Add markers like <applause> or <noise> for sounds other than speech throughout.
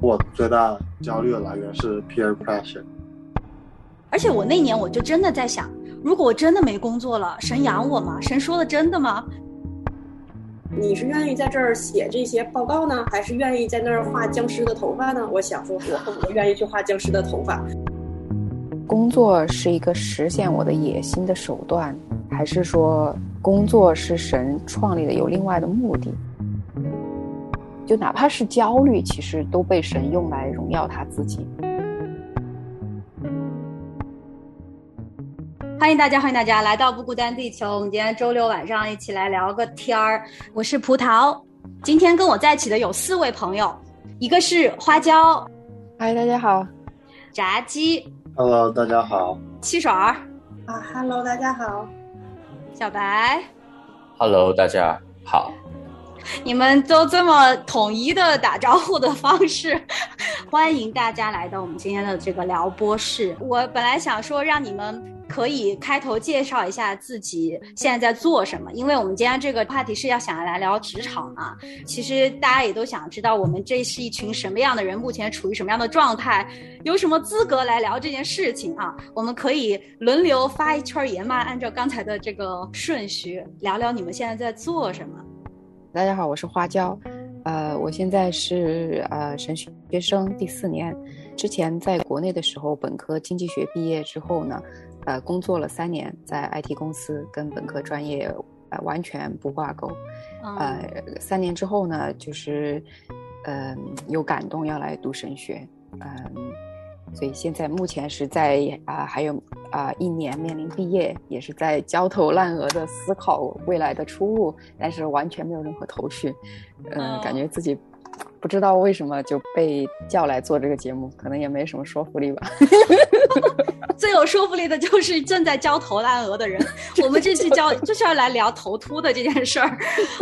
我最大焦虑的来源是 peer pressure。而且我那年我就真的在想，如果我真的没工作了，神养我吗？神说的真的吗？你是愿意在这儿写这些报告呢，还是愿意在那儿画僵尸的头发呢？我想说，我我愿意去画僵尸的头发。工作是一个实现我的野心的手段，还是说工作是神创立的有另外的目的？就哪怕是焦虑，其实都被神用来荣耀他自己。欢迎大家，欢迎大家来到不孤单地球。我们今天周六晚上一起来聊个天儿。我是葡萄，今天跟我在一起的有四位朋友，一个是花椒，嗨，大家好；炸鸡，Hello，大家好；汽水儿，啊，Hello，大家好；小白，Hello，大家好。你们都这么统一的打招呼的方式，<laughs> 欢迎大家来到我们今天的这个聊播室。我本来想说让你们可以开头介绍一下自己现在在做什么，因为我们今天这个话题是要想要来聊职场嘛。其实大家也都想知道我们这是一群什么样的人，目前处于什么样的状态，有什么资格来聊这件事情啊？我们可以轮流发一圈言嘛，按照刚才的这个顺序聊聊你们现在在做什么。大家好，我是花椒，呃，我现在是呃神学生第四年，之前在国内的时候，本科经济学毕业之后呢，呃，工作了三年，在 IT 公司，跟本科专业呃完全不挂钩，呃，三年之后呢，就是嗯有感动要来读神学，嗯。所以现在目前是在啊，还有啊一年面临毕业，也是在焦头烂额的思考未来的出路，但是完全没有任何头绪，嗯，感觉自己不知道为什么就被叫来做这个节目，可能也没什么说服力吧。<laughs> 最有说服力的就是正在焦头烂额的人。<laughs> 我们这期焦就是要来聊头秃的这件事儿。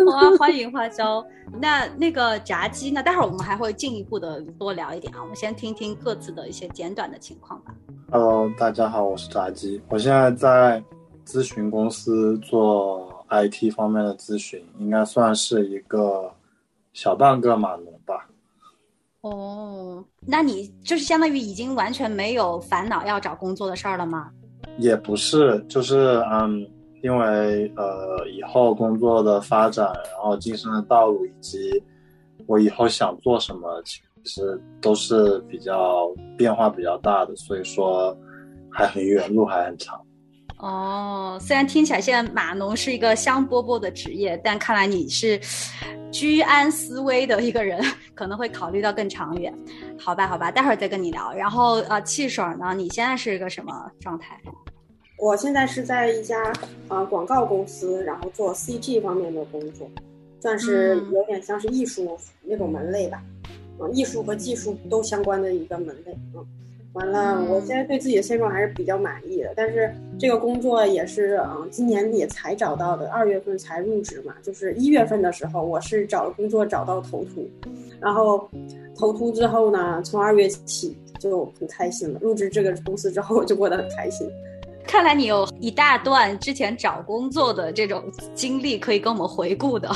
哇，欢迎花椒。那那个炸鸡，呢待会儿我们还会进一步的多聊一点啊。我们先听听各自的一些简短的情况吧。Hello，大家好，我是炸鸡。我现在在咨询公司做 IT 方面的咨询，应该算是一个小半个码农吧。哦，那你就是相当于已经完全没有烦恼要找工作的事儿了吗？也不是，就是嗯，因为呃，以后工作的发展，然后晋升的道路，以及我以后想做什么，其实都是比较变化比较大的，所以说还很远，路还很长。哦，虽然听起来现在码农是一个香饽饽的职业，但看来你是居安思危的一个人，可能会考虑到更长远。好吧，好吧，待会儿再跟你聊。然后呃，汽水呢？你现在是一个什么状态？我现在是在一家呃广告公司，然后做 CG 方面的工作，算是有点像是艺术那种门类吧，嗯，艺术和技术都相关的一个门类，嗯。完了，我现在对自己的现状还是比较满意的，但是这个工作也是，嗯，今年底才找到的，二月份才入职嘛，就是一月份的时候，我是找工作找到头秃，然后头秃之后呢，从二月起就很开心了，入职这个公司之后我就过得很开心。看来你有一大段之前找工作的这种经历可以跟我们回顾的，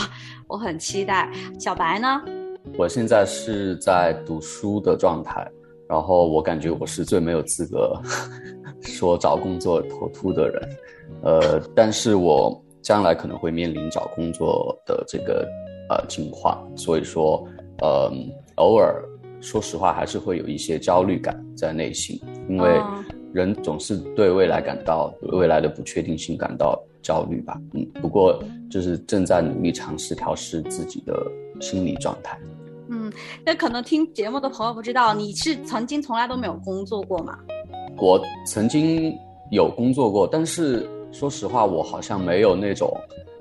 我很期待。小白呢？我现在是在读书的状态。然后我感觉我是最没有资格 <laughs> 说找工作头秃的人，呃，但是我将来可能会面临找工作的这个呃情况，所以说呃偶尔说实话还是会有一些焦虑感在内心，因为人总是对未来感到未来的不确定性感到焦虑吧，嗯，不过就是正在努力尝试调试自己的心理状态。嗯，那可能听节目的朋友不知道，你是曾经从来都没有工作过吗？我曾经有工作过，但是说实话，我好像没有那种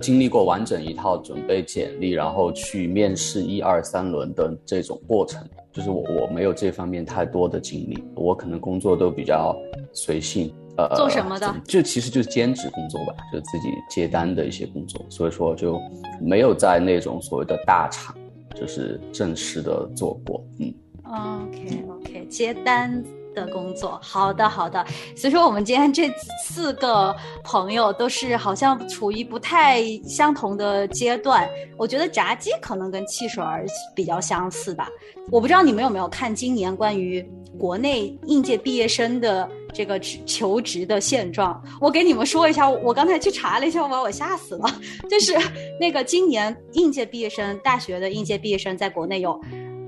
经历过完整一套准备简历，然后去面试一二三轮的这种过程。就是我我没有这方面太多的经历，我可能工作都比较随性。呃，做什么的？就其实就是兼职工作吧，就自己接单的一些工作。所以说就没有在那种所谓的大厂。就是正式的做过，嗯，OK OK，接单的工作。好的，好的。所以说，我们今天这四个朋友都是好像处于不太相同的阶段。我觉得炸鸡可能跟汽水儿比较相似吧。我不知道你们有没有看今年关于国内应届毕业生的这个求职的现状。我给你们说一下，我刚才去查了一下，我把我吓死了。<laughs> 就是那个今年应届毕业生，大学的应届毕业生在国内有。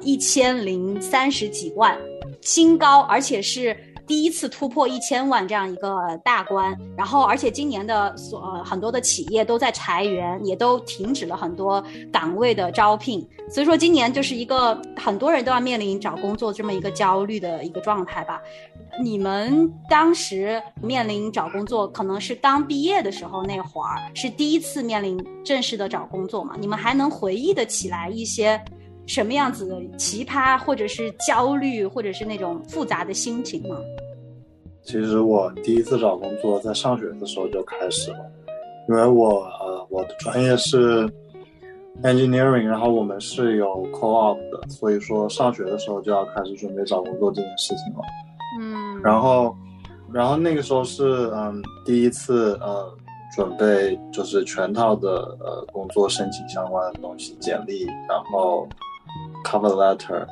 一千零三十几万，新高，而且是第一次突破一千万这样一个大关。然后，而且今年的所很多的企业都在裁员，也都停止了很多岗位的招聘。所以说，今年就是一个很多人都要面临找工作这么一个焦虑的一个状态吧。你们当时面临找工作，可能是刚毕业的时候那会儿，是第一次面临正式的找工作嘛？你们还能回忆得起来一些？什么样子的奇葩，或者是焦虑，或者是那种复杂的心情吗？其实我第一次找工作在上学的时候就开始了，因为我呃我的专业是 engineering，然后我们是有 co-op 的，所以说上学的时候就要开始准备找工作这件事情了。嗯，然后然后那个时候是嗯第一次呃准备就是全套的呃工作申请相关的东西，简历，然后。Cover letter，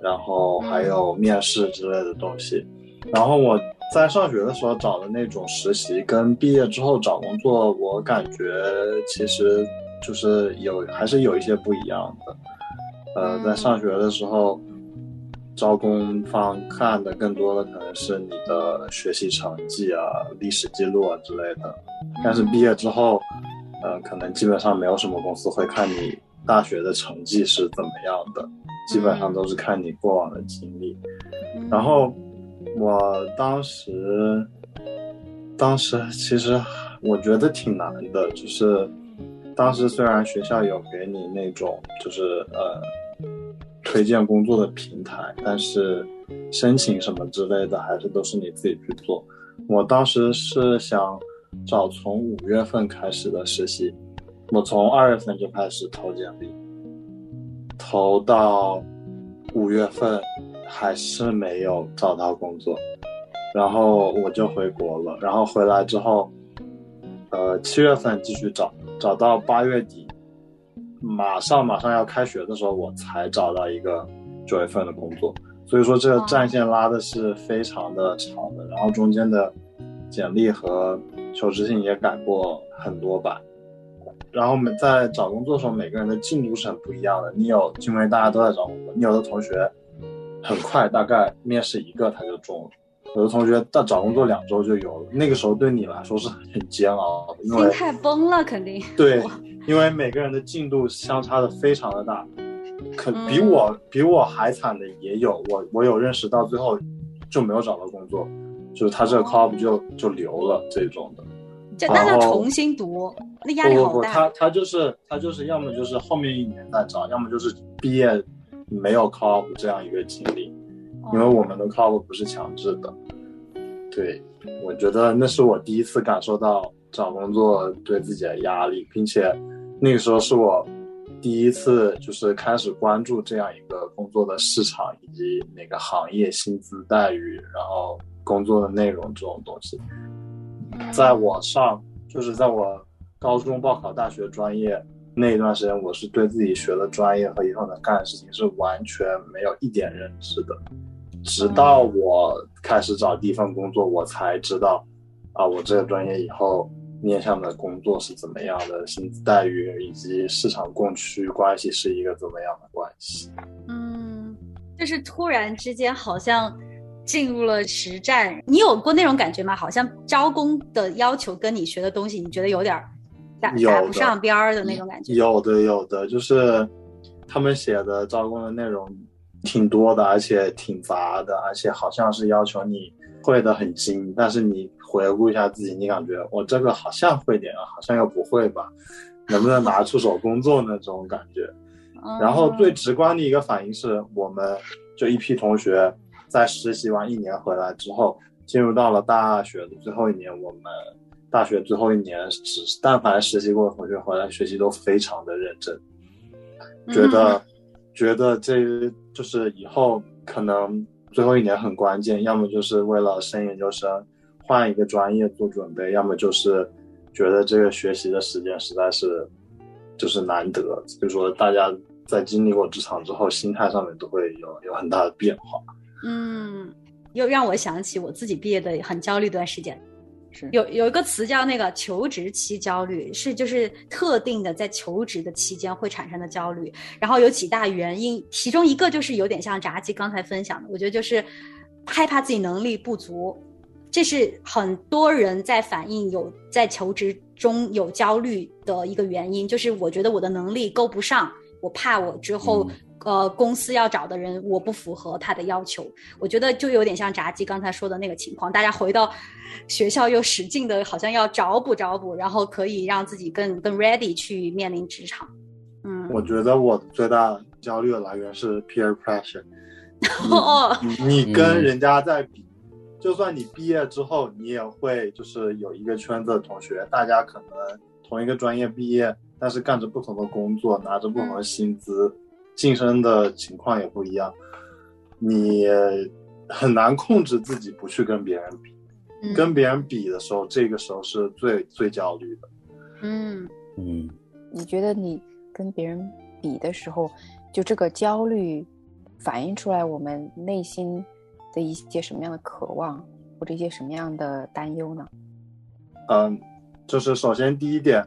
然后还有面试之类的东西。然后我在上学的时候找的那种实习，跟毕业之后找工作，我感觉其实就是有还是有一些不一样的。呃，在上学的时候，招工方看的更多的可能是你的学习成绩啊、历史记录啊之类的。但是毕业之后，呃，可能基本上没有什么公司会看你。大学的成绩是怎么样的？基本上都是看你过往的经历。然后我当时，当时其实我觉得挺难的，就是当时虽然学校有给你那种就是呃推荐工作的平台，但是申请什么之类的还是都是你自己去做。我当时是想找从五月份开始的实习。我从二月份就开始投简历，投到五月份还是没有找到工作，然后我就回国了。然后回来之后，呃，七月份继续找，找到八月底，马上马上要开学的时候，我才找到一个九月份的工作。所以说这个战线拉的是非常的长的，然后中间的简历和求职信也改过很多版。然后我们在找工作的时候，每个人的进度是很不一样的。你有，因为大家都在找工作，你有的同学很快，大概面试一个他就中了；有的同学到找工作两周就有了。那个时候对你来说是很煎熬的，因为心态崩了，肯定。对，<laughs> 因为每个人的进度相差的非常的大，可比我比我还惨的也有。我我有认识到最后就没有找到工作，就是他这个 call 就就留了这种的。那要重新读，那压力好大。不不不，他他就是他就是要么就是后面一年再找，要么就是毕业没有 call 这样一个经历，因为我们的 call 不是强制的。对，我觉得那是我第一次感受到找工作对自己的压力，并且那个时候是我第一次就是开始关注这样一个工作的市场以及哪个行业薪资待遇，然后工作的内容这种东西。在我上，就是在我高中报考大学专业那一段时间，我是对自己学的专业和以后能干的事情是完全没有一点认知的。直到我开始找第一份工作，我才知道，啊，我这个专业以后面向的工作是怎么样的，薪资待遇以及市场供需关系是一个怎么样的关系。嗯，就是突然之间好像。进入了实战，你有过那种感觉吗？好像招工的要求跟你学的东西，你觉得有点打打不上边儿的那种感觉。有的，有的，就是他们写的招工的内容挺多的，而且挺杂的，而且好像是要求你会的很精。但是你回顾一下自己，你感觉我这个好像会点，好像又不会吧？能不能拿出手工作那种感觉？然后最直观的一个反应是，我们就一批同学。在实习完一年回来之后，进入到了大学的最后一年。我们大学最后一年，只但凡实习过的同学回来学习都非常的认真，觉得觉得这就是以后可能最后一年很关键，要么就是为了升研究生换一个专业做准备，要么就是觉得这个学习的时间实在是就是难得，所以说大家在经历过职场之后，心态上面都会有有很大的变化。嗯，又让我想起我自己毕业的很焦虑一段时间。是有有一个词叫那个求职期焦虑，是就是特定的在求职的期间会产生的焦虑，然后有几大原因，其中一个就是有点像炸鸡刚才分享的，我觉得就是害怕自己能力不足，这是很多人在反映有在求职中有焦虑的一个原因，就是我觉得我的能力够不上，我怕我之后。呃，公司要找的人我不符合他的要求，我觉得就有点像炸鸡刚才说的那个情况，大家回到学校又使劲的，好像要找补找补，然后可以让自己更更 ready 去面临职场。嗯，我觉得我最大焦虑的来源是 peer pressure。<laughs> 哦，你你跟人家在比，就算你毕业之后，你也会就是有一个圈子的同学，大家可能同一个专业毕业，但是干着不同的工作，拿着不同的薪资。晋升的情况也不一样，你很难控制自己不去跟别人比，跟别人比的时候，这个时候是最最焦虑的。嗯嗯，你觉得你跟别人比的时候，就这个焦虑反映出来我们内心的一些什么样的渴望，或者一些什么样的担忧呢？嗯，就是首先第一点，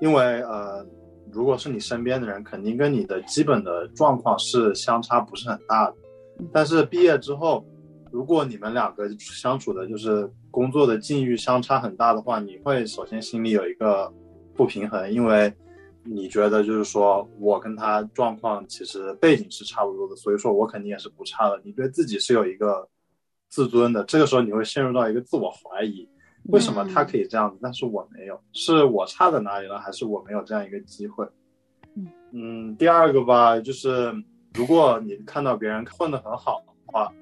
因为呃。如果是你身边的人，肯定跟你的基本的状况是相差不是很大的。但是毕业之后，如果你们两个相处的就是工作的境遇相差很大的话，你会首先心里有一个不平衡，因为你觉得就是说我跟他状况其实背景是差不多的，所以说我肯定也是不差的。你对自己是有一个自尊的，这个时候你会陷入到一个自我怀疑。为什么他可以这样子，但是我没有？是我差在哪里了，还是我没有这样一个机会？嗯，第二个吧，就是如果你看到别人混得很好的话，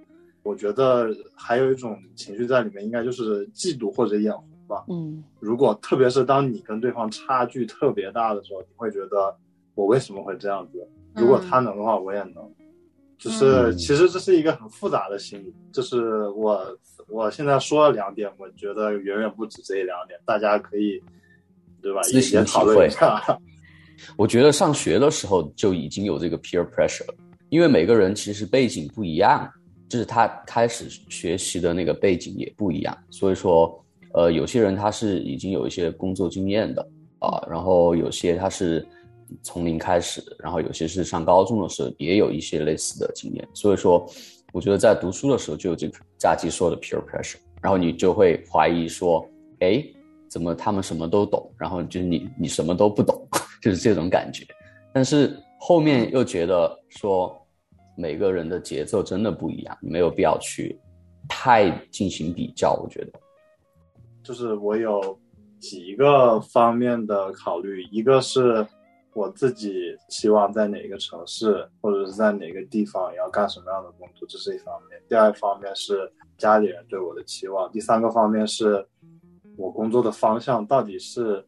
我觉得还有一种情绪在里面，应该就是嫉妒或者眼红吧。嗯，如果特别是当你跟对方差距特别大的时候，你会觉得我为什么会这样子？如果他能的话，我也能。就是其实这是一个很复杂的心理，就是我。我现在说了两点，我觉得远远不止这一两点，大家可以，对吧？自行讨论一下。<laughs> 我觉得上学的时候就已经有这个 peer pressure 了，因为每个人其实背景不一样，就是他开始学习的那个背景也不一样，所以说，呃，有些人他是已经有一些工作经验的啊，然后有些他是从零开始，然后有些是上高中的时候也有一些类似的经验，所以说。我觉得在读书的时候就有这个假期说的 peer pressure，然后你就会怀疑说，哎，怎么他们什么都懂，然后就是你你什么都不懂，<laughs> 就是这种感觉。但是后面又觉得说，每个人的节奏真的不一样，没有必要去太进行比较。我觉得，就是我有几个方面的考虑，一个是。我自己希望在哪个城市，或者是在哪个地方，要干什么样的工作，这是一方面。第二方面是家里人对我的期望。第三个方面是我工作的方向到底是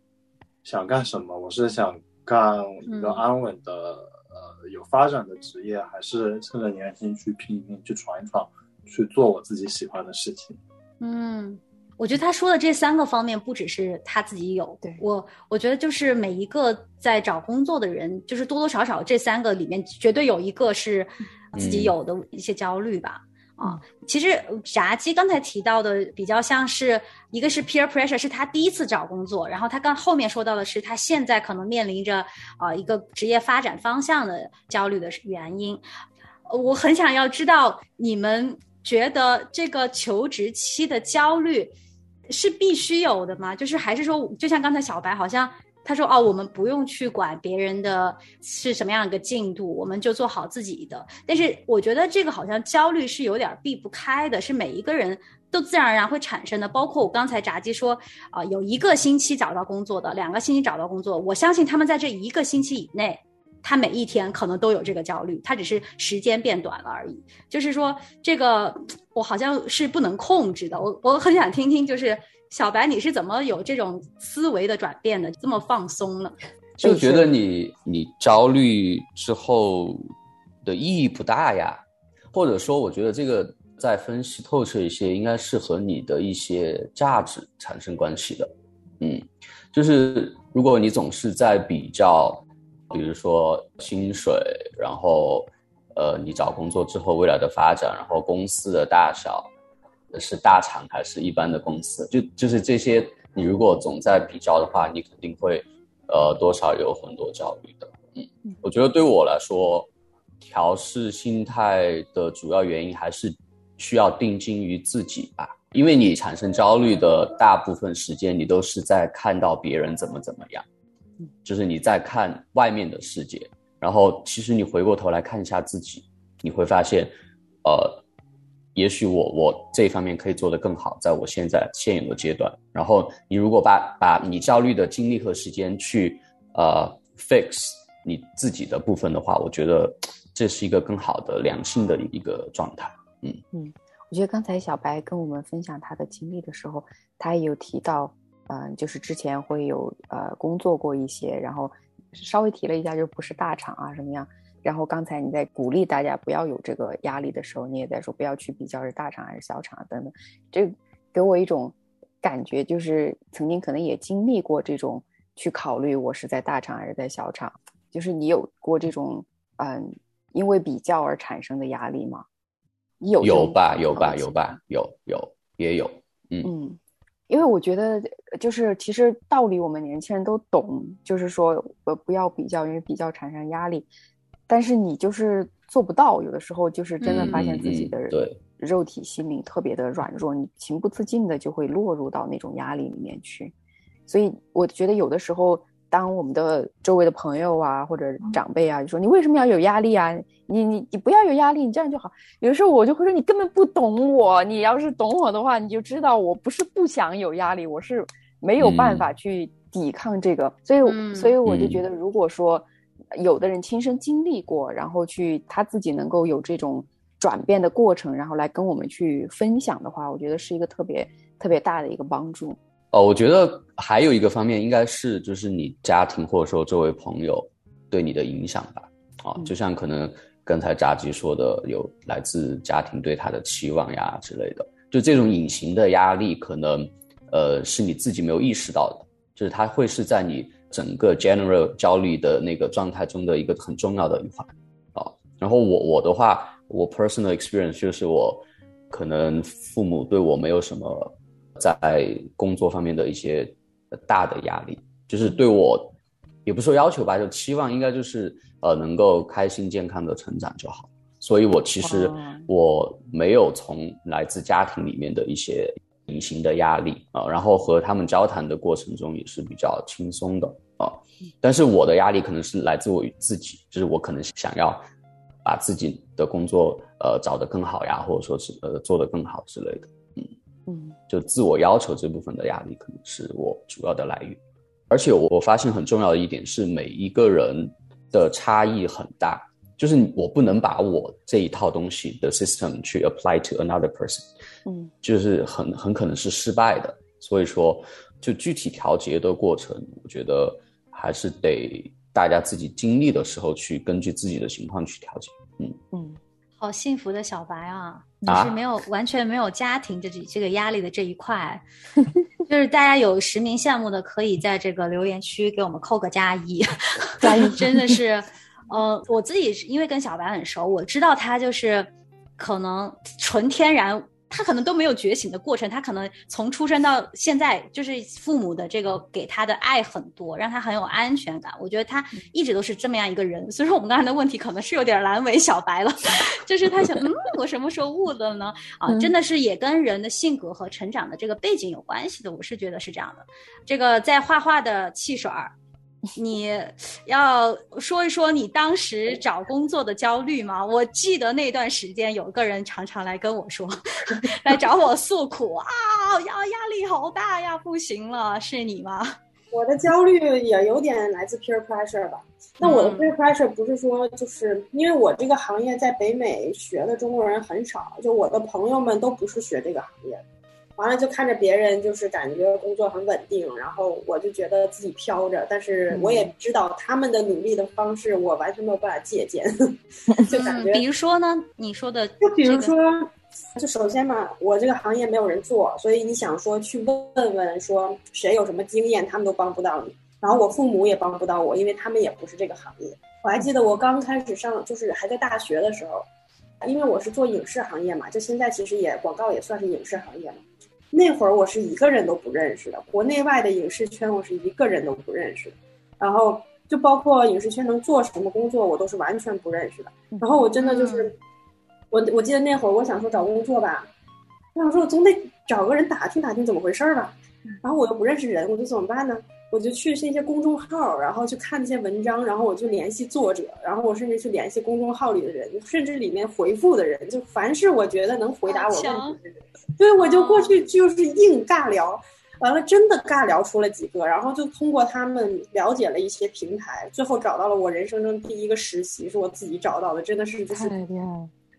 想干什么？我是想干一个安稳的、呃有发展的职业，还是趁着年轻去拼一拼、去闯一闯、去做我自己喜欢的事情？嗯。我觉得他说的这三个方面不只是他自己有，对我，我觉得就是每一个在找工作的人，就是多多少少这三个里面绝对有一个是自己有的一些焦虑吧。啊，其实炸鸡刚才提到的比较像是一个是 peer pressure，是他第一次找工作，然后他刚后面说到的是他现在可能面临着啊一个职业发展方向的焦虑的原因。我很想要知道你们觉得这个求职期的焦虑。是必须有的吗？就是还是说，就像刚才小白好像他说哦，我们不用去管别人的是什么样一个进度，我们就做好自己的。但是我觉得这个好像焦虑是有点避不开的，是每一个人都自然而然会产生的。包括我刚才炸鸡说啊，有一个星期找到工作的，两个星期找到工作，我相信他们在这一个星期以内。他每一天可能都有这个焦虑，他只是时间变短了而已。就是说，这个我好像是不能控制的。我我很想听听，就是小白，你是怎么有这种思维的转变的，这么放松呢？就觉得你你焦虑之后的意义不大呀，或者说，我觉得这个再分析透彻一些，应该是和你的一些价值产生关系的。嗯，就是如果你总是在比较，比如说薪水，然后呃，你找工作之后未来的发展，然后公司的大小是大厂还是一般的公司，就就是这些，你如果总在比较的话，你肯定会呃多少有很多焦虑的。嗯，我觉得对我来说，调试心态的主要原因还是需要定睛于自己吧。因为你产生焦虑的大部分时间，你都是在看到别人怎么怎么样，就是你在看外面的世界。然后，其实你回过头来看一下自己，你会发现，呃，也许我我这方面可以做得更好，在我现在现有的阶段。然后，你如果把把你焦虑的精力和时间去呃 fix 你自己的部分的话，我觉得这是一个更好的良性的一个状态。嗯嗯。我觉得刚才小白跟我们分享他的经历的时候，他也有提到，嗯，就是之前会有呃工作过一些，然后稍微提了一下，就不是大厂啊什么样。然后刚才你在鼓励大家不要有这个压力的时候，你也在说不要去比较是大厂还是小厂等等。这给我一种感觉，就是曾经可能也经历过这种去考虑我是在大厂还是在小厂，就是你有过这种嗯因为比较而产生的压力吗？有有吧，有吧，有吧，有有也有，嗯嗯，因为我觉得就是其实道理我们年轻人都懂，就是说呃不要比较，因为比较产生压力，但是你就是做不到，有的时候就是真的发现自己的肉体心灵特别的软弱，你情不自禁的就会落入到那种压力里面去，所以我觉得有的时候。当我们的周围的朋友啊，或者长辈啊，就说你为什么要有压力啊？你你你不要有压力，你这样就好。有的时候我就会说你根本不懂我，你要是懂我的话，你就知道我不是不想有压力，我是没有办法去抵抗这个。所以所以我就觉得，如果说有的人亲身经历过，然后去他自己能够有这种转变的过程，然后来跟我们去分享的话，我觉得是一个特别特别大的一个帮助。哦，我觉得还有一个方面应该是，就是你家庭或者说周围朋友对你的影响吧。啊，就像可能刚才炸鸡说的，有来自家庭对他的期望呀之类的，就这种隐形的压力，可能呃是你自己没有意识到的，就是它会是在你整个 general 焦虑的那个状态中的一个很重要的一环。啊，然后我我的话，我 personal experience 就是我可能父母对我没有什么。在工作方面的一些大的压力，就是对我，也不说要求吧，就期望应该就是呃能够开心健康的成长就好。所以我其实我没有从来自家庭里面的一些隐形的压力啊，然后和他们交谈的过程中也是比较轻松的啊。但是我的压力可能是来自我自己，就是我可能想要把自己的工作呃找得更好呀，或者说是呃做得更好之类的。嗯，就自我要求这部分的压力可能是我主要的来源，而且我发现很重要的一点是，每一个人的差异很大，就是我不能把我这一套东西的 system 去 apply to another person，嗯，就是很很可能是失败的。所以说，就具体调节的过程，我觉得还是得大家自己经历的时候去根据自己的情况去调节。嗯嗯。好幸福的小白啊！你是没有完全没有家庭的这这个压力的这一块，就是大家有实名羡慕的，可以在这个留言区给我们扣个加一，<laughs> 加一真的是，呃，我自己是因为跟小白很熟，我知道他就是可能纯天然。他可能都没有觉醒的过程，他可能从出生到现在，就是父母的这个给他的爱很多，让他很有安全感。我觉得他一直都是这么样一个人。所以说，我们刚才的问题可能是有点难为小白了，<laughs> 就是他想，嗯，我什么时候悟的呢？啊，真的是也跟人的性格和成长的这个背景有关系的。我是觉得是这样的。这个在画画的汽水儿。<laughs> 你要说一说你当时找工作的焦虑吗？我记得那段时间有个人常常来跟我说，<laughs> 来找我诉苦啊，压压力好大呀，不行了，是你吗？我的焦虑也有点来自 peer pressure 吧。那我的 peer pressure 不是说，就是因为我这个行业在北美学的中国人很少，就我的朋友们都不是学这个行业。完了就看着别人，就是感觉工作很稳定，然后我就觉得自己飘着，但是我也知道他们的努力的方式，我完全没有办法借鉴，<laughs> 就感觉。比如说呢？你说的，就比如说，就首先嘛，我这个行业没有人做，所以你想说去问问说谁有什么经验，他们都帮不到你。然后我父母也帮不到我，因为他们也不是这个行业。我还记得我刚开始上，就是还在大学的时候，因为我是做影视行业嘛，就现在其实也广告也算是影视行业嘛。那会儿我是一个人都不认识的，国内外的影视圈我是一个人都不认识的。然后就包括影视圈能做什么工作，我都是完全不认识的。然后我真的就是。我我记得那会儿，我想说找工作吧，我想说我总得找个人打听打听怎么回事儿吧，然后我又不认识人，我就怎么办呢？我就去那些公众号，然后去看那些文章，然后我就联系作者，然后我甚至去联系公众号里的人，甚至里面回复的人，就凡是我觉得能回答我问题的人，对，我就过去就是硬尬聊，完了真的尬聊出了几个，然后就通过他们了解了一些平台，最后找到了我人生中第一个实习，是我自己找到的，真的是就是。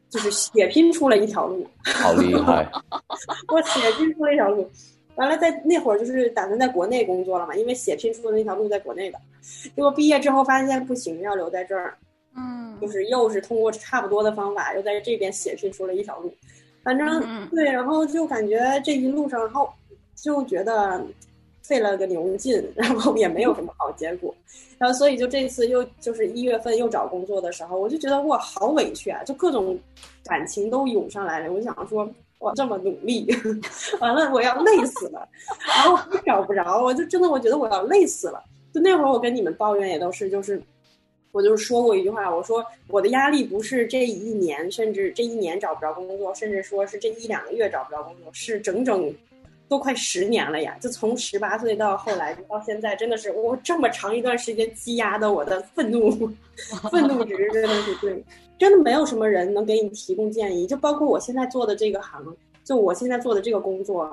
就是血拼出了一条路，好厉害！<laughs> 我血拼出了一条路，完了在那会儿就是打算在国内工作了嘛，因为写拼出的那条路在国内的，结果毕业之后发现不行，要留在这儿，嗯，就是又是通过差不多的方法，又在这边写拼出了一条路，反正对，然后就感觉这一路上，然后就觉得。费了个牛劲，然后也没有什么好结果，然后所以就这次又就是一月份又找工作的时候，我就觉得哇好委屈啊，就各种感情都涌上来了。我想说我这么努力，完了我要累死了，然后找不着，我就真的我觉得我要累死了。就那会儿我跟你们抱怨也都是，就是我就是说过一句话，我说我的压力不是这一年，甚至这一年找不着工作，甚至说是这一两个月找不着工作，是整整。都快十年了呀！就从十八岁到后来，到现在，真的是我这么长一段时间积压的我的愤怒，<laughs> 愤怒值真的是对，真的没有什么人能给你提供建议。就包括我现在做的这个行，就我现在做的这个工作，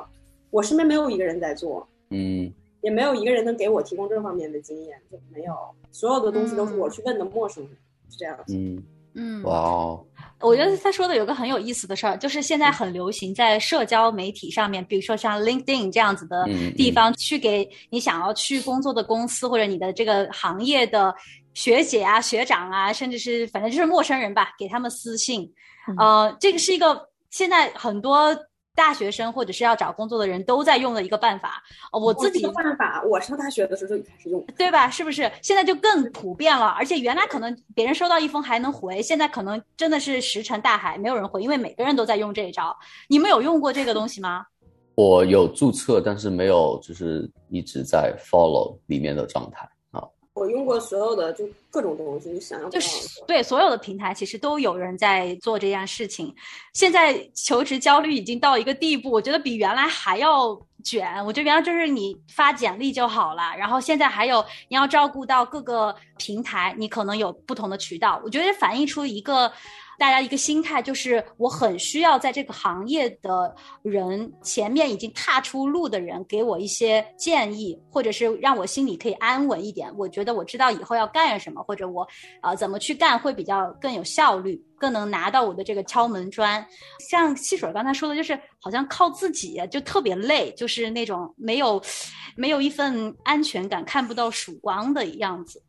我身边没有一个人在做，嗯，也没有一个人能给我提供这方面的经验，就没有，所有的东西都是我去问的陌生人，是这样子。嗯嗯，哇哦。我觉得他说的有个很有意思的事儿，就是现在很流行在社交媒体上面，比如说像 LinkedIn 这样子的地方，去给你想要去工作的公司或者你的这个行业的学姐啊、学长啊，甚至是反正就是陌生人吧，给他们私信。呃，这个是一个现在很多。大学生或者是要找工作的人都在用的一个办法，我自己的办法，我上大学的时候就开始用，对吧？是不是？现在就更普遍了，而且原来可能别人收到一封还能回，现在可能真的是石沉大海，没有人回，因为每个人都在用这一招。你们有用过这个东西吗？我有注册，但是没有就是一直在 follow 里面的状态。我用过所有的就各种东西，你想要就是对所有的平台，其实都有人在做这件事情。现在求职焦虑已经到一个地步，我觉得比原来还要卷。我觉得原来就是你发简历就好了，然后现在还有你要照顾到各个平台，你可能有不同的渠道。我觉得反映出一个。大家一个心态就是，我很需要在这个行业的人前面已经踏出路的人给我一些建议，或者是让我心里可以安稳一点。我觉得我知道以后要干什么，或者我呃怎么去干会比较更有效率，更能拿到我的这个敲门砖。像汽水刚才说的，就是好像靠自己就特别累，就是那种没有没有一份安全感，看不到曙光的样子。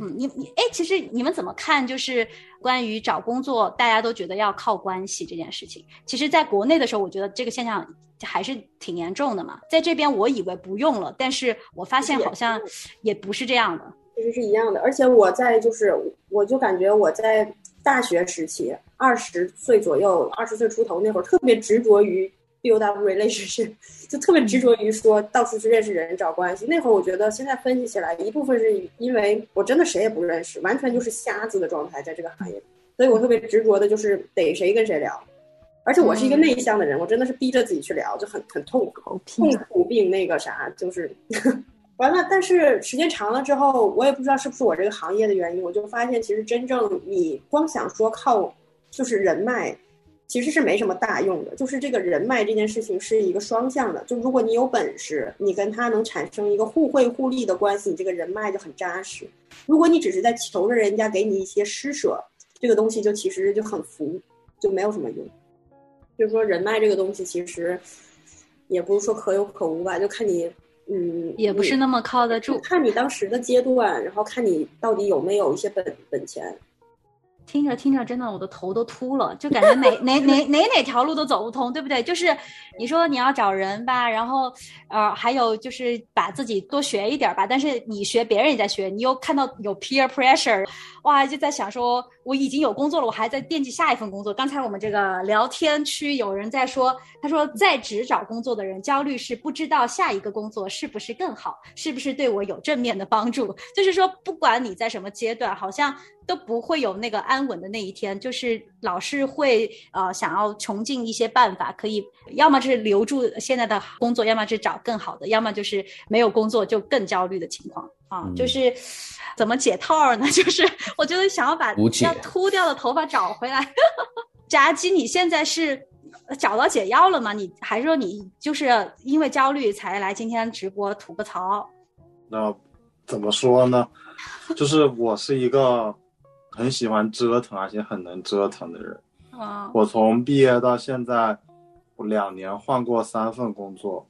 嗯，你你哎，其实你们怎么看？就是关于找工作，大家都觉得要靠关系这件事情。其实，在国内的时候，我觉得这个现象还是挺严重的嘛。在这边，我以为不用了，但是我发现好像也不是这样的。其实是一样的，而且我在就是，我就感觉我在大学时期，二十岁左右，二十岁出头那会儿，特别执着于。Build up relationship，<laughs> 就特别执着于说到处去认识人找关系。那会儿我觉得，现在分析起来，一部分是因为我真的谁也不认识，完全就是瞎子的状态，在这个行业，所以我特别执着的就是逮谁跟谁聊。而且我是一个内向的人，我真的是逼着自己去聊，就很很痛苦，痛苦并那个啥，就是 <laughs> 完了。但是时间长了之后，我也不知道是不是我这个行业的原因，我就发现其实真正你光想说靠就是人脉。其实是没什么大用的，就是这个人脉这件事情是一个双向的。就如果你有本事，你跟他能产生一个互惠互利的关系，你这个人脉就很扎实。如果你只是在求着人家给你一些施舍，这个东西就其实就很浮，就没有什么用。就是说人脉这个东西，其实也不是说可有可无吧，就看你，嗯，也不是那么靠得住，看你当时的阶段，然后看你到底有没有一些本本钱。听着听着，真的我的头都秃了，就感觉哪 <laughs> 哪哪哪哪条路都走不通，对不对？就是你说你要找人吧，然后呃，还有就是把自己多学一点吧，但是你学别人也在学，你又看到有 peer pressure，哇，就在想说我已经有工作了，我还在惦记下一份工作。刚才我们这个聊天区有人在说，他说在职找工作的人焦虑是不知道下一个工作是不是更好，是不是对我有正面的帮助。就是说，不管你在什么阶段，好像。都不会有那个安稳的那一天，就是老是会呃想要穷尽一些办法，可以要么是留住现在的工作，要么是找更好的，要么就是没有工作就更焦虑的情况啊。就是怎么解套呢？<laughs> 就是我觉得想要把要秃掉的头发找回来。<laughs> 炸鸡，你现在是找到解药了吗？你还是说你就是因为焦虑才来今天直播吐个槽？那怎么说呢？就是我是一个。很喜欢折腾，而且很能折腾的人。<laughs> 啊！我从毕业到现在，我两年换过三份工作，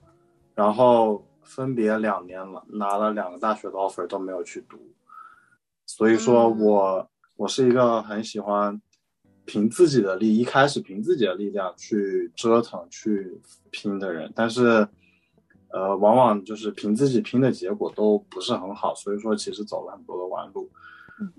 然后分别两年了拿了两个大学的 offer 都没有去读。所以说我我是一个很喜欢凭自己的力，一开始凭自己的力量去折腾去拼的人。但是，呃，往往就是凭自己拼的结果都不是很好。所以说，其实走了很多的弯路。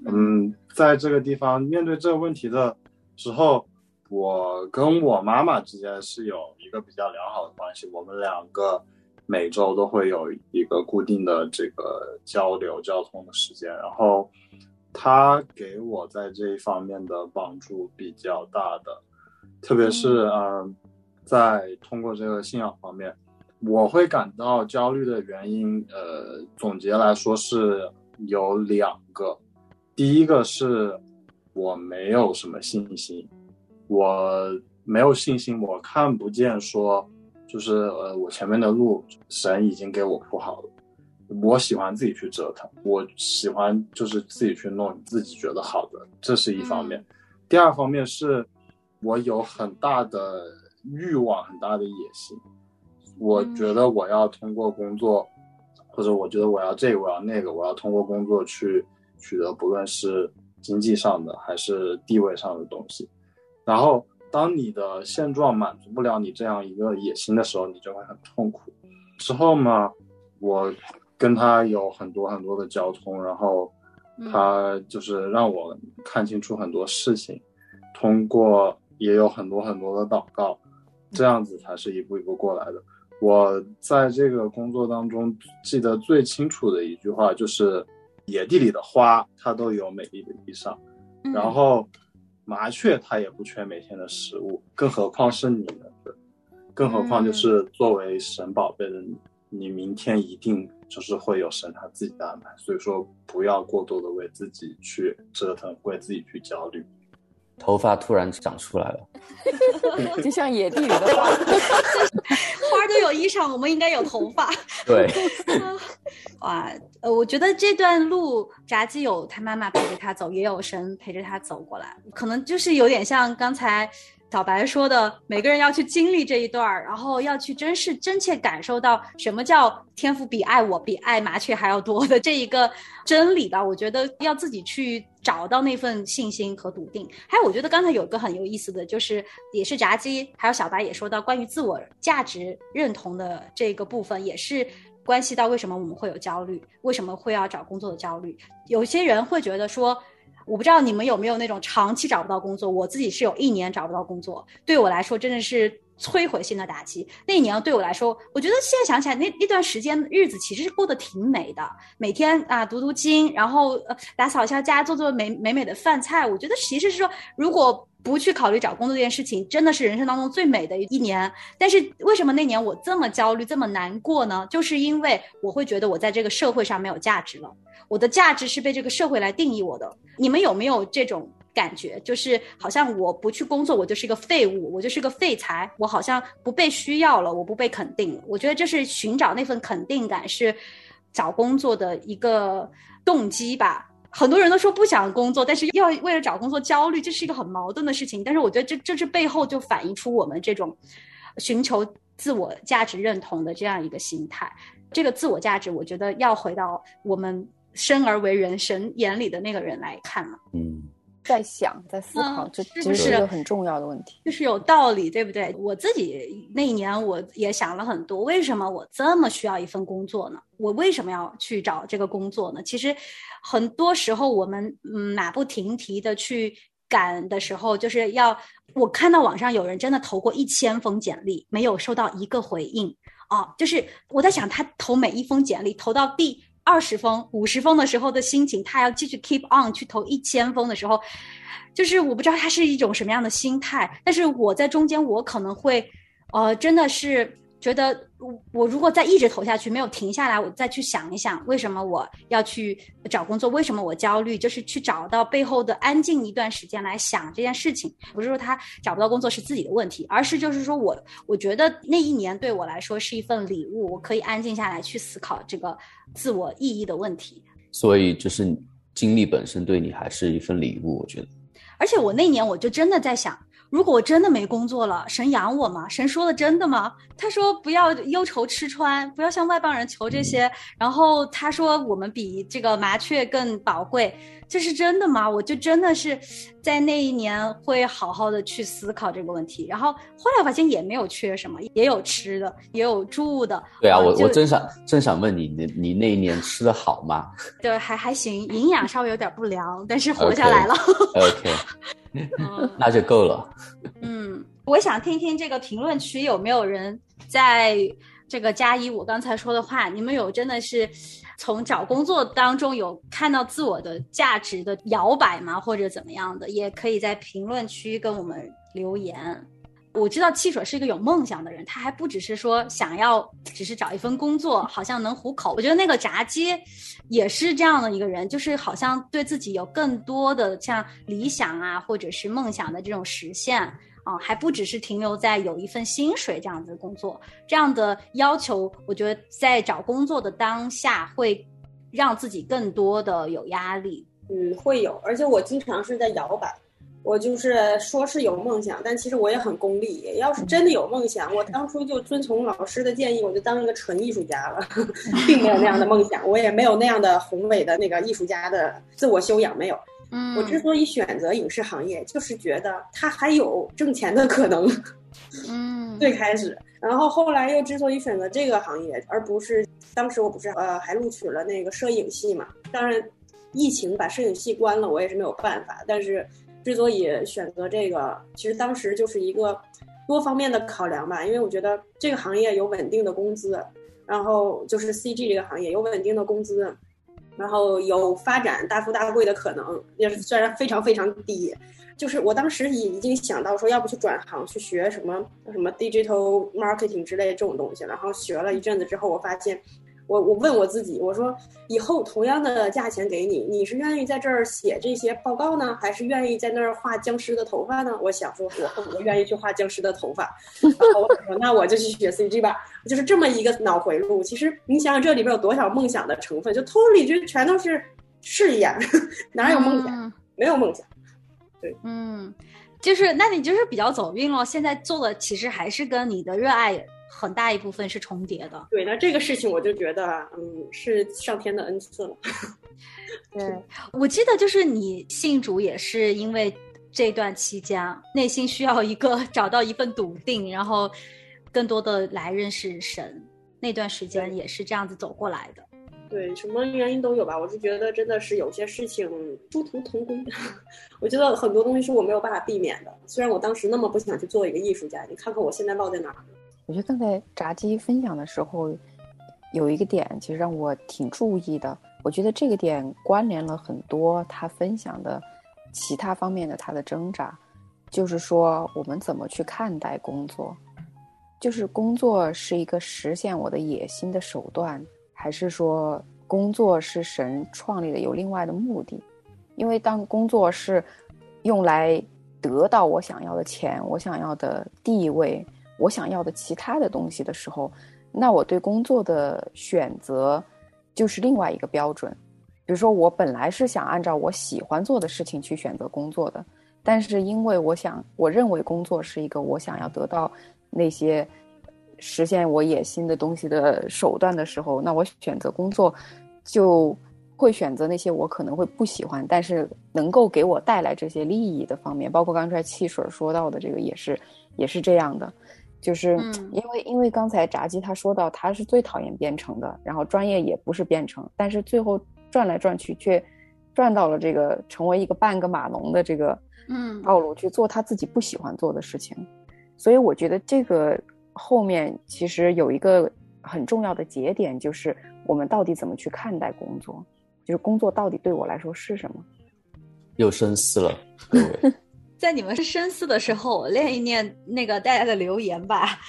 嗯，在这个地方面对这个问题的时候，我跟我妈妈之间是有一个比较良好的关系。我们两个每周都会有一个固定的这个交流交通的时间，然后他给我在这一方面的帮助比较大的，特别是嗯，在通过这个信仰方面，我会感到焦虑的原因，呃，总结来说是有两个。第一个是我没有什么信心，我没有信心，我看不见说就是呃我前面的路神已经给我铺好了，我喜欢自己去折腾，我喜欢就是自己去弄自己觉得好的，这是一方面。第二方面是我有很大的欲望，很大的野心，我觉得我要通过工作，或者我觉得我要这个我要那个，我要通过工作去。取得不论是经济上的还是地位上的东西，然后当你的现状满足不了你这样一个野心的时候，你就会很痛苦。之后嘛，我跟他有很多很多的交通，然后他就是让我看清楚很多事情，通过也有很多很多的祷告，这样子才是一步一步过来的。我在这个工作当中记得最清楚的一句话就是。野地里的花，它都有美丽的衣裳，然后麻雀它也不缺每天的食物，更何况是你呢？更何况就是作为神宝贝的你，你明天一定就是会有神他自己的安排，所以说不要过多的为自己去折腾，为自己去焦虑。头发突然长出来了，<laughs> 就像野地里的花，<laughs> 花都有衣裳，我们应该有头发。<laughs> 对，<laughs> 哇，呃，我觉得这段路，炸鸡有他妈妈陪着他走，也有神陪着他走过来，可能就是有点像刚才。小白说的，每个人要去经历这一段，然后要去真是真切感受到什么叫天赋比爱我比爱麻雀还要多的这一个真理吧。我觉得要自己去找到那份信心和笃定。还有，我觉得刚才有一个很有意思的就是，也是炸鸡还有小白也说到关于自我价值认同的这个部分，也是关系到为什么我们会有焦虑，为什么会要找工作的焦虑。有些人会觉得说。我不知道你们有没有那种长期找不到工作，我自己是有一年找不到工作，对我来说真的是摧毁性的打击。那一年对我来说，我觉得现在想起来，那那段时间日子其实是过得挺美的，每天啊读读经，然后呃打扫一下家，做做美美美的饭菜。我觉得其实是说，如果不去考虑找工作这件事情，真的是人生当中最美的一年。但是为什么那年我这么焦虑，这么难过呢？就是因为我会觉得我在这个社会上没有价值了。我的价值是被这个社会来定义我的，你们有没有这种感觉？就是好像我不去工作，我就是一个废物，我就是个废材，我好像不被需要了，我不被肯定。我觉得这是寻找那份肯定感，是找工作的一个动机吧。很多人都说不想工作，但是要为了找工作焦虑，这是一个很矛盾的事情。但是我觉得这这是背后就反映出我们这种寻求自我价值认同的这样一个心态。这个自我价值，我觉得要回到我们。生而为人，神眼里的那个人来看了。嗯，在想，在思考，这其实是一个很重要的问题，就是有道理，对不对？我自己那一年我也想了很多，为什么我这么需要一份工作呢？我为什么要去找这个工作呢？其实很多时候我们嗯马不停蹄的去赶的时候，就是要我看到网上有人真的投过一千封简历，没有收到一个回应哦，就是我在想他投每一封简历投到第。二十封、五十封的时候的心情，他要继续 keep on 去投一千封的时候，就是我不知道他是一种什么样的心态。但是我在中间，我可能会，呃，真的是。觉得我如果再一直投下去，没有停下来，我再去想一想，为什么我要去找工作？为什么我焦虑？就是去找到背后的安静一段时间来想这件事情。不是说他找不到工作是自己的问题，而是就是说我我觉得那一年对我来说是一份礼物，我可以安静下来去思考这个自我意义的问题。所以就是经历本身对你还是一份礼物，我觉得。而且我那年我就真的在想。如果我真的没工作了，神养我吗？神说的真的吗？他说不要忧愁吃穿，不要向外邦人求这些。然后他说我们比这个麻雀更宝贵，这是真的吗？我就真的是在那一年会好好的去思考这个问题。然后后来发现也没有缺什么，也有吃的，也有住的。对啊，我我真想真想问你，你你那一年吃的好吗？对，还还行，营养稍微有点不良，但是活下来了。OK。<laughs> 那就够了。嗯，我想听听这个评论区有没有人在这个加一我刚才说的话，你们有真的是从找工作当中有看到自我的价值的摇摆吗？或者怎么样的，也可以在评论区跟我们留言。我知道汽水是一个有梦想的人，他还不只是说想要，只是找一份工作，好像能糊口。我觉得那个炸鸡也是这样的一个人，就是好像对自己有更多的像理想啊，或者是梦想的这种实现啊，还不只是停留在有一份薪水这样子的工作。这样的要求，我觉得在找工作的当下会让自己更多的有压力。嗯，会有，而且我经常是在摇摆。我就是说是有梦想，但其实我也很功利。要是真的有梦想，我当初就遵从老师的建议，我就当一个纯艺术家了，<laughs> 并没有那样的梦想，我也没有那样的宏伟的那个艺术家的自我修养，没有。嗯，我之所以选择影视行业，就是觉得它还有挣钱的可能。嗯，<laughs> 最开始，然后后来又之所以选择这个行业，而不是当时我不是呃还录取了那个摄影系嘛？当然，疫情把摄影系关了，我也是没有办法，但是。之所以选择这个，其实当时就是一个多方面的考量吧。因为我觉得这个行业有稳定的工资，然后就是 CG 这个行业有稳定的工资，然后有发展大富大贵的可能，也是虽然非常非常低。就是我当时已已经想到说，要不去转行去学什么什么 digital marketing 之类的这种东西，然后学了一阵子之后，我发现。我我问我自己，我说以后同样的价钱给你，你是愿意在这儿写这些报告呢，还是愿意在那儿画僵尸的头发呢？我想说，我我愿意去画僵尸的头发。然后我说，那我就去学 CG 吧，就是这么一个脑回路。其实你想想，这里边有多少梦想的成分？就 totally 就全都是事业，<laughs> 哪有梦想？没有梦想。对，嗯，就是那你就是比较走运了。现在做的其实还是跟你的热爱。很大一部分是重叠的，对，那这个事情我就觉得，嗯，是上天的恩赐了。对，我记得就是你信主也是因为这段期间内心需要一个找到一份笃定，然后更多的来认识神，那段时间也是这样子走过来的。对，什么原因都有吧。我就觉得真的是有些事情殊途同归，<laughs> 我觉得很多东西是我没有办法避免的。虽然我当时那么不想去做一个艺术家，你看看我现在落在哪儿。我觉得刚才炸鸡分享的时候，有一个点其实让我挺注意的。我觉得这个点关联了很多他分享的其他方面的他的挣扎，就是说我们怎么去看待工作，就是工作是一个实现我的野心的手段，还是说工作是神创立的有另外的目的？因为当工作是用来得到我想要的钱，我想要的地位。我想要的其他的东西的时候，那我对工作的选择就是另外一个标准。比如说，我本来是想按照我喜欢做的事情去选择工作的，但是因为我想，我认为工作是一个我想要得到那些实现我野心的东西的手段的时候，那我选择工作就会选择那些我可能会不喜欢，但是能够给我带来这些利益的方面，包括刚才汽水说到的这个也是也是这样的，就是因为因为刚才炸鸡他说到他是最讨厌编程的，然后专业也不是编程，但是最后转来转去却转到了这个成为一个半个码农的这个嗯道路去做他自己不喜欢做的事情，所以我觉得这个后面其实有一个很重要的节点，就是我们到底怎么去看待工作。就是工作到底对我来说是什么？又深思了，各位。<laughs> 在你们深思的时候，我念一念那个大家的留言吧。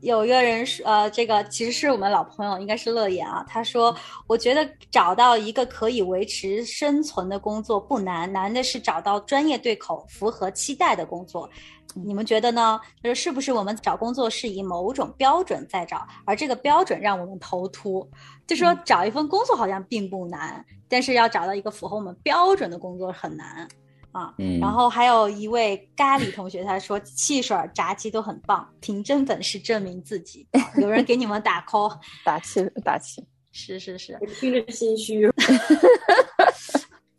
有一个人说，呃，这个其实是我们老朋友，应该是乐言啊。他说：“我觉得找到一个可以维持生存的工作不难，难的是找到专业对口、符合期待的工作。你们觉得呢？就是是不是我们找工作是以某种标准在找，而这个标准让我们头秃？就说找一份工作好像并不难。”但是要找到一个符合我们标准的工作很难啊。嗯，然后还有一位咖喱同学，他说汽水、炸鸡都很棒，凭真本事证明自己。有人给你们打 call，<laughs> 打气打气。是是是，我听着心虚，<laughs>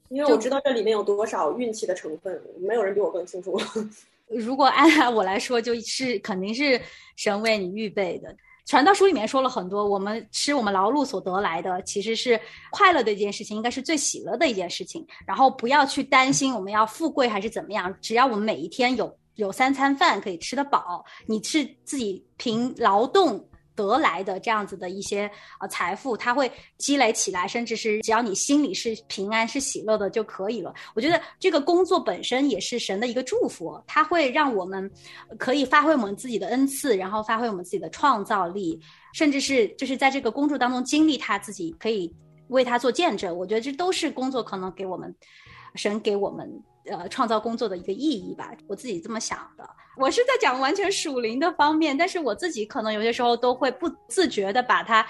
因为我知道这里面有多少运气的成分，没有人比我更清楚。<laughs> 如果按我来说，就是肯定是神为你预备的。传道书里面说了很多，我们吃我们劳碌所得来的，其实是快乐的一件事情，应该是最喜乐的一件事情。然后不要去担心我们要富贵还是怎么样，只要我们每一天有有三餐饭可以吃得饱，你是自己凭劳动。得来的这样子的一些呃财富，它会积累起来，甚至是只要你心里是平安、是喜乐的就可以了。我觉得这个工作本身也是神的一个祝福，它会让我们可以发挥我们自己的恩赐，然后发挥我们自己的创造力，甚至是就是在这个工作当中经历他自己，可以为他做见证。我觉得这都是工作可能给我们神给我们。呃，创造工作的一个意义吧，我自己这么想的。我是在讲完全属灵的方面，但是我自己可能有些时候都会不自觉的把它，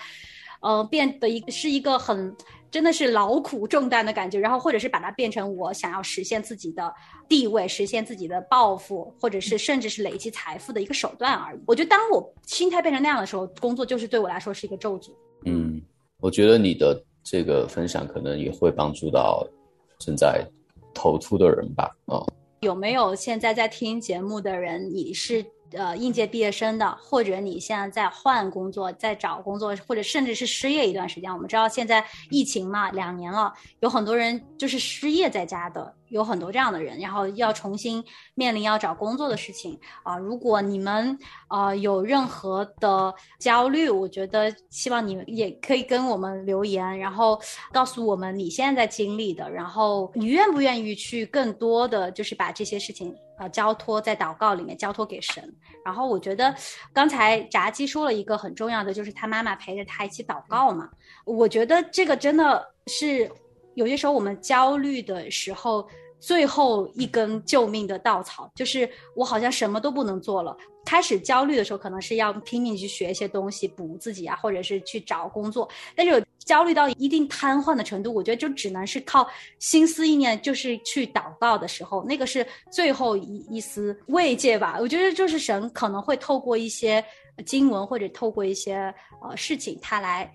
呃，变得一是一个很真的是劳苦重担的感觉，然后或者是把它变成我想要实现自己的地位、实现自己的抱负，或者是甚至是累积财富的一个手段而已。我觉得当我心态变成那样的时候，工作就是对我来说是一个咒诅。嗯，我觉得你的这个分享可能也会帮助到正在。投出的人吧，嗯，有没有现在在听节目的人？你是呃应届毕业生的，或者你现在在换工作，在找工作，或者甚至是失业一段时间？我们知道现在疫情嘛，两年了，有很多人就是失业在家的。有很多这样的人，然后要重新面临要找工作的事情啊。如果你们啊有任何的焦虑，我觉得希望你们也可以跟我们留言，然后告诉我们你现在在经历的，然后你愿不愿意去更多的就是把这些事情啊交托在祷告里面交托给神。然后我觉得刚才炸鸡说了一个很重要的，就是他妈妈陪着他一起祷告嘛。我觉得这个真的是有些时候我们焦虑的时候。最后一根救命的稻草，就是我好像什么都不能做了。开始焦虑的时候，可能是要拼命去学一些东西补自己啊，或者是去找工作。但是焦虑到一定瘫痪的程度，我觉得就只能是靠心思意念，就是去祷告的时候，那个是最后一一丝慰藉吧。我觉得就是神可能会透过一些经文，或者透过一些呃事情，他来。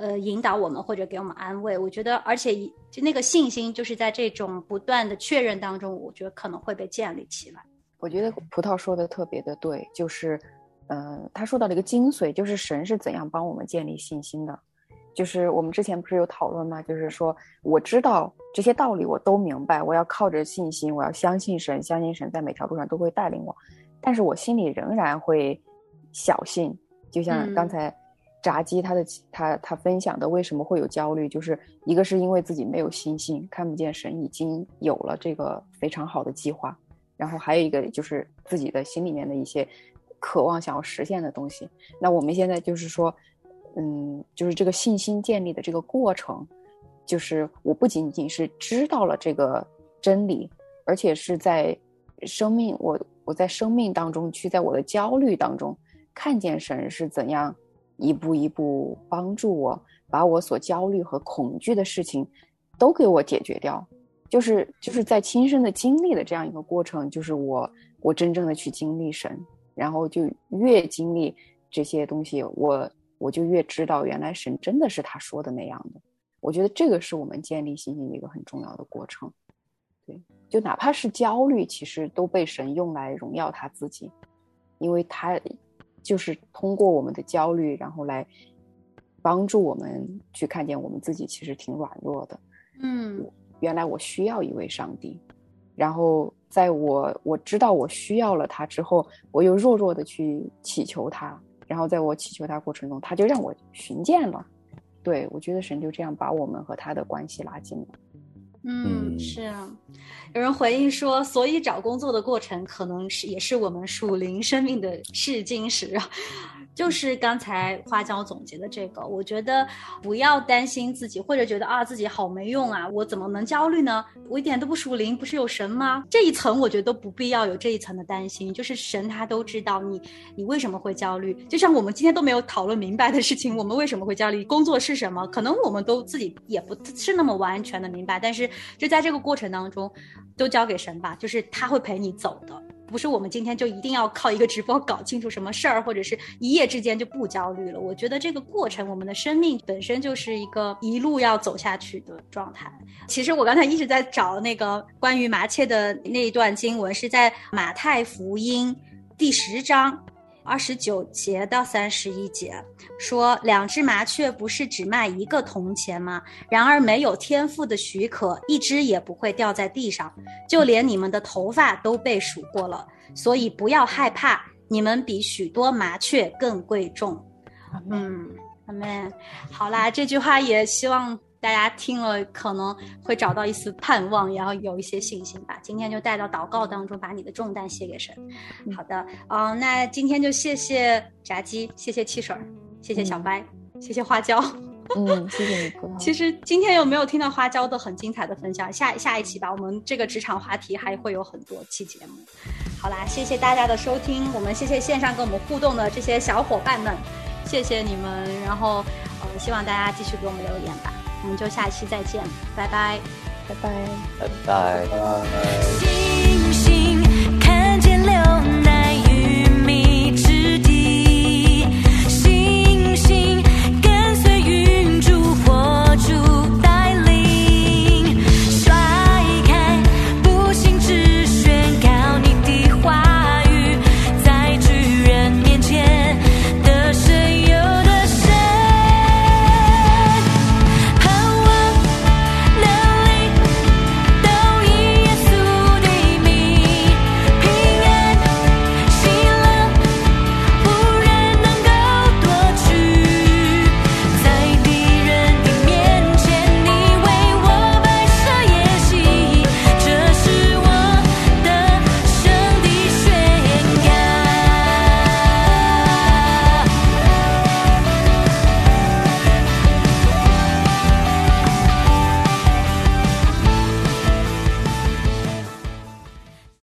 呃，引导我们或者给我们安慰，我觉得，而且就那个信心，就是在这种不断的确认当中，我觉得可能会被建立起来。我觉得葡萄说的特别的对，就是，呃，他说到了一个精髓，就是神是怎样帮我们建立信心的。就是我们之前不是有讨论吗？就是说，我知道这些道理，我都明白，我要靠着信心，我要相信神，相信神在每条路上都会带领我，但是我心里仍然会小信，就像刚才。炸鸡，他的他他分享的为什么会有焦虑，就是一个是因为自己没有信心，看不见神已经有了这个非常好的计划，然后还有一个就是自己的心里面的一些渴望想要实现的东西。那我们现在就是说，嗯，就是这个信心建立的这个过程，就是我不仅仅是知道了这个真理，而且是在生命我我在生命当中去在我的焦虑当中看见神是怎样。一步一步帮助我，把我所焦虑和恐惧的事情，都给我解决掉，就是就是在亲身的经历的这样一个过程，就是我我真正的去经历神，然后就越经历这些东西，我我就越知道原来神真的是他说的那样的，我觉得这个是我们建立信心的一个很重要的过程。对，就哪怕是焦虑，其实都被神用来荣耀他自己，因为他就是通过我们的焦虑，然后来帮助我们去看见我们自己其实挺软弱的。嗯，原来我需要一位上帝，然后在我我知道我需要了他之后，我又弱弱的去祈求他，然后在我祈求他过程中，他就让我寻见了。对我觉得神就这样把我们和他的关系拉近了。嗯，是啊，有人回应说，所以找工作的过程可能是也是我们属灵生命的试金石啊。就是刚才花椒总结的这个，我觉得不要担心自己，或者觉得啊自己好没用啊，我怎么能焦虑呢？我一点都不属灵，不是有神吗？这一层我觉得都不必要有这一层的担心，就是神他都知道你你为什么会焦虑。就像我们今天都没有讨论明白的事情，我们为什么会焦虑？工作是什么？可能我们都自己也不是那么完全的明白，但是就在这个过程当中，都交给神吧，就是他会陪你走的。不是我们今天就一定要靠一个直播搞清楚什么事儿，或者是一夜之间就不焦虑了。我觉得这个过程，我们的生命本身就是一个一路要走下去的状态。其实我刚才一直在找那个关于麻雀的那一段经文，是在马太福音第十章。二十九节到三十一节说，两只麻雀不是只卖一个铜钱吗？然而没有天赋的许可，一只也不会掉在地上，就连你们的头发都被数过了。所以不要害怕，你们比许多麻雀更贵重。嗯，阿门。好啦，这句话也希望。大家听了可能会找到一丝盼望，然后有一些信心吧。今天就带到祷告当中，把你的重担卸给神。好的，嗯，那今天就谢谢炸鸡，谢谢汽水，谢谢小白，谢谢花椒。嗯，谢谢你。<laughs> 其实今天有没有听到花椒的很精彩的分享？下下一期吧，我们这个职场话题还会有很多期节目。好啦，谢谢大家的收听，我们谢谢线上跟我们互动的这些小伙伴们，谢谢你们。然后，呃，希望大家继续给我们留言吧。我们就下期再见，拜拜，拜拜，拜拜，拜拜。星星看见流。